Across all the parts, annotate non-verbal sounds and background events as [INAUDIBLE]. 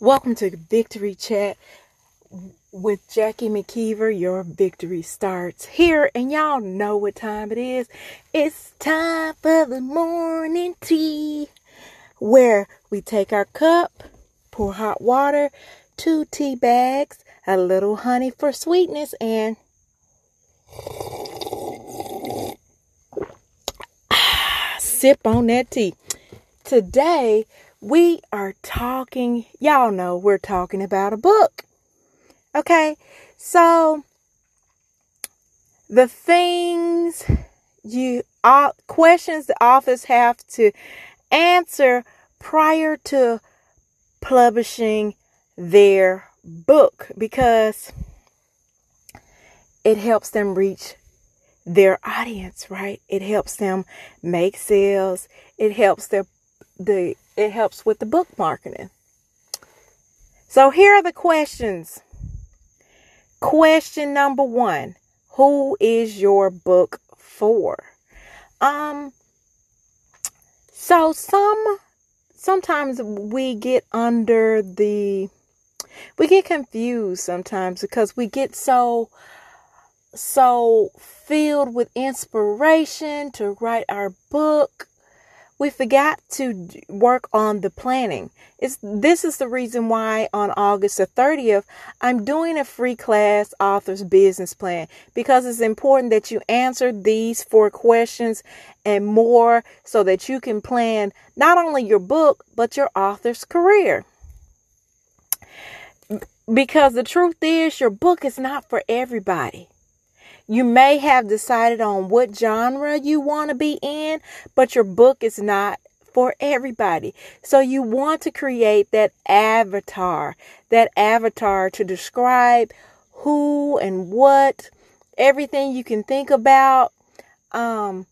Welcome to Victory Chat with Jackie McKeever. Your victory starts here, and y'all know what time it is. It's time for the morning tea, where we take our cup, pour hot water, two tea bags, a little honey for sweetness, and [SIGHS] sip on that tea. Today, we are talking, y'all know we're talking about a book. Okay, so the things you all questions the authors have to answer prior to publishing their book because it helps them reach their audience, right? It helps them make sales. It helps their the it helps with the book marketing. So here are the questions. Question number 1. Who is your book for? Um so some sometimes we get under the we get confused sometimes because we get so so filled with inspiration to write our book we forgot to work on the planning. It's, this is the reason why on August the 30th, I'm doing a free class author's business plan because it's important that you answer these four questions and more so that you can plan not only your book, but your author's career. Because the truth is, your book is not for everybody. You may have decided on what genre you want to be in, but your book is not for everybody. So you want to create that avatar, that avatar to describe who and what, everything you can think about um,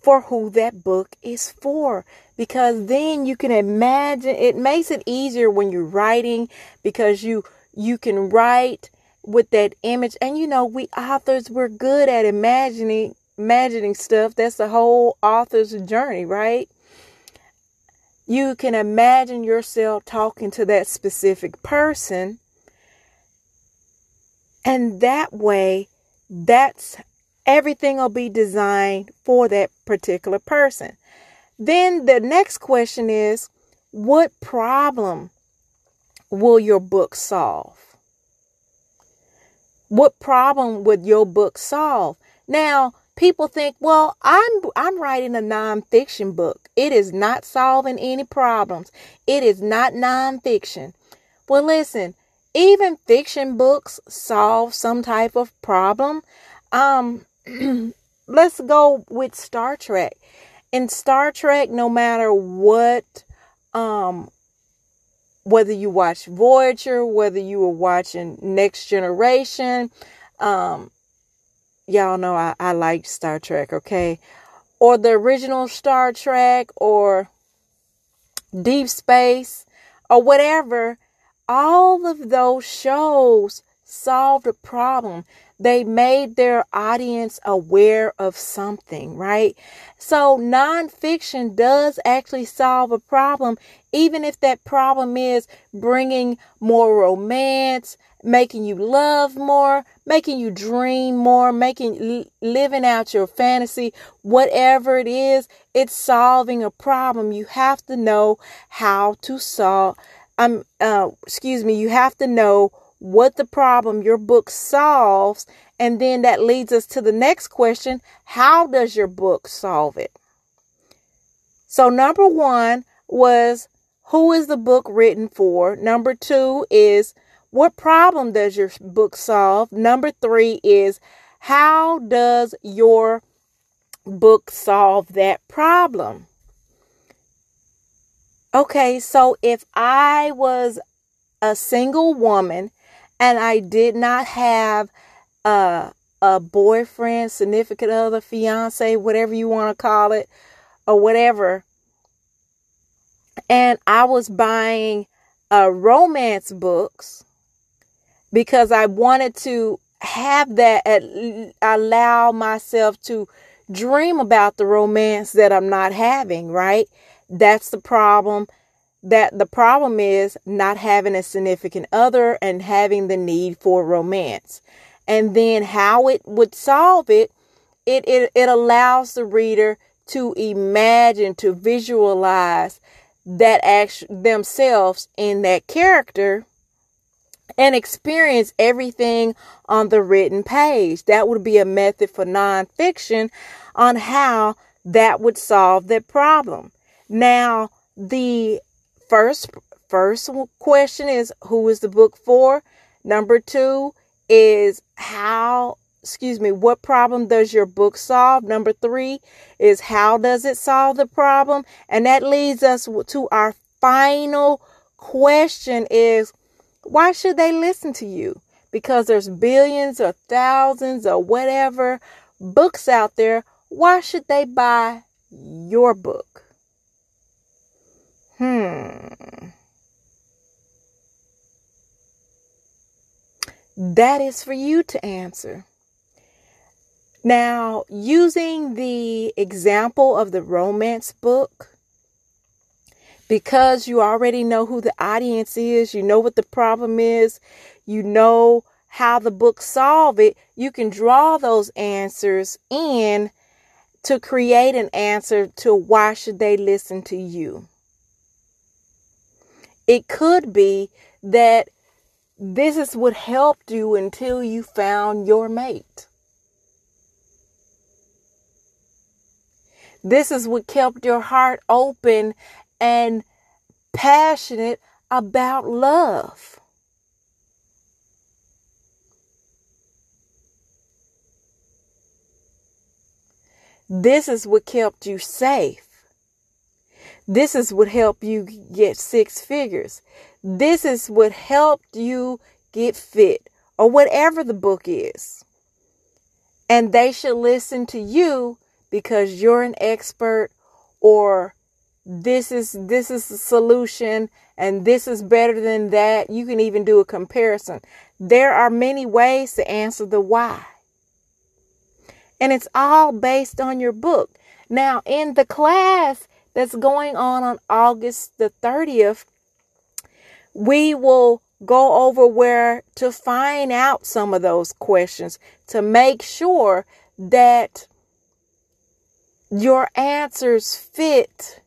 for who that book is for. Because then you can imagine, it makes it easier when you're writing because you you can write with that image. And you know, we authors, we're good at imagining imagining stuff. That's the whole author's journey, right? You can imagine yourself talking to that specific person. And that way, that's everything will be designed for that particular person. Then the next question is what problem will your book solve? What problem would your book solve? Now, people think, well, I'm I'm writing a nonfiction book. It is not solving any problems. It is not nonfiction. Well, listen, even fiction books solve some type of problem. Um, [CLEARS THROAT] let's go with Star Trek. In Star Trek, no matter what um whether you watch Voyager, whether you were watching Next Generation, um, y'all know I, I like Star Trek, okay? Or the original Star Trek or Deep Space or whatever, all of those shows solved a problem. They made their audience aware of something, right? So nonfiction does actually solve a problem, even if that problem is bringing more romance, making you love more, making you dream more, making living out your fantasy, whatever it is, it's solving a problem. You have to know how to solve. Um, uh, excuse me. You have to know what the problem your book solves. And then that leads us to the next question How does your book solve it? So, number one was who is the book written for? Number two is what problem does your book solve? Number three is how does your book solve that problem? Okay, so if I was a single woman and I did not have a, a boyfriend, significant other, fiance, whatever you want to call it, or whatever, and I was buying uh, romance books because I wanted to have that, allow myself to dream about the romance that I'm not having, right? That's the problem that the problem is not having a significant other and having the need for romance. And then how it would solve it, it, it, it allows the reader to imagine, to visualize that act themselves in that character and experience everything on the written page. That would be a method for nonfiction on how that would solve that problem. Now, the first first question is who is the book for? Number 2 is how excuse me, what problem does your book solve? Number 3 is how does it solve the problem? And that leads us to our final question is why should they listen to you? Because there's billions or thousands or whatever books out there. Why should they buy your book? Hmm. That is for you to answer. Now, using the example of the romance book, because you already know who the audience is, you know what the problem is, you know how the book solve it, you can draw those answers in to create an answer to why should they listen to you. It could be that this is what helped you until you found your mate. This is what kept your heart open and passionate about love. This is what kept you safe. This is what helped you get six figures. This is what helped you get fit or whatever the book is. And they should listen to you because you're an expert or this is this is the solution and this is better than that you can even do a comparison there are many ways to answer the why and it's all based on your book now in the class that's going on on august the 30th we will go over where to find out some of those questions to make sure that your answers fit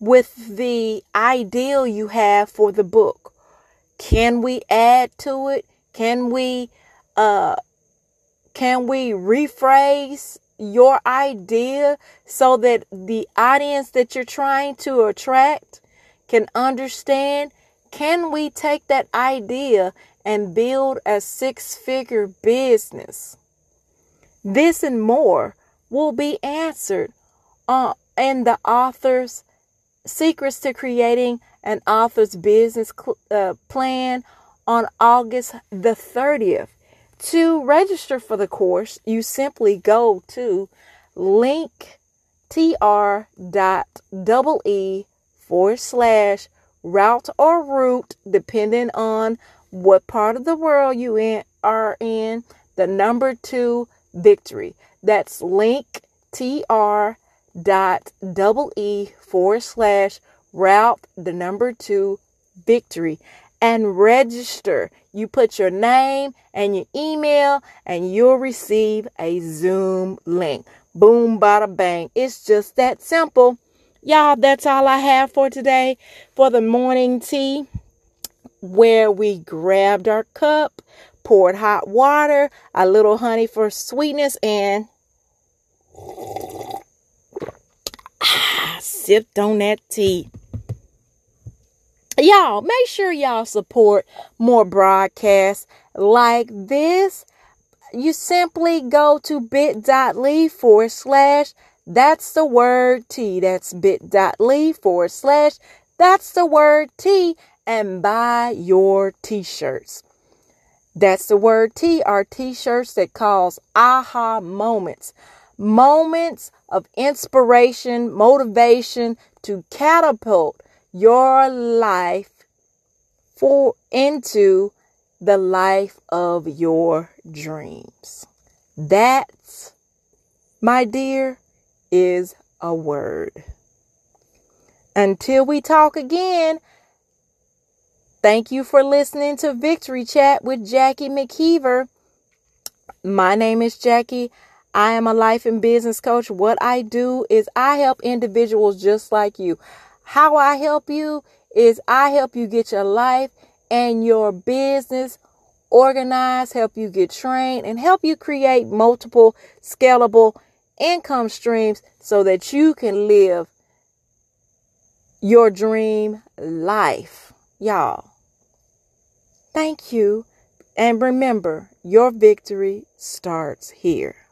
with the ideal you have for the book. Can we add to it? Can we uh can we rephrase your idea so that the audience that you're trying to attract can understand? Can we take that idea and build a six-figure business? This and more will be answered uh, in the author's secrets to creating an author's business cl- uh, plan on August the 30th. To register for the course, you simply go to linktr.ee forward slash route or route, depending on what part of the world you in, are in, the number two victory. That's link tr dot double e forward slash route the number two victory and register. You put your name and your email and you'll receive a Zoom link. Boom, bada bang. It's just that simple. Y'all, that's all I have for today for the morning tea where we grabbed our cup, poured hot water, a little honey for sweetness, and [SIGHS] sipped on that tea. Y'all, make sure y'all support more broadcasts like this. You simply go to bit.ly forward slash that's the word T. That's bit.ly forward slash that's the word T and buy your t shirts. That's the word T are t shirts that cause aha moments moments of inspiration, motivation to catapult your life for into the life of your dreams. That, my dear, is a word. Until we talk again, thank you for listening to Victory Chat with Jackie McKeever. My name is Jackie. I am a life and business coach. What I do is I help individuals just like you. How I help you is I help you get your life and your business organized, help you get trained, and help you create multiple scalable income streams so that you can live your dream life. Y'all, thank you. And remember, your victory starts here.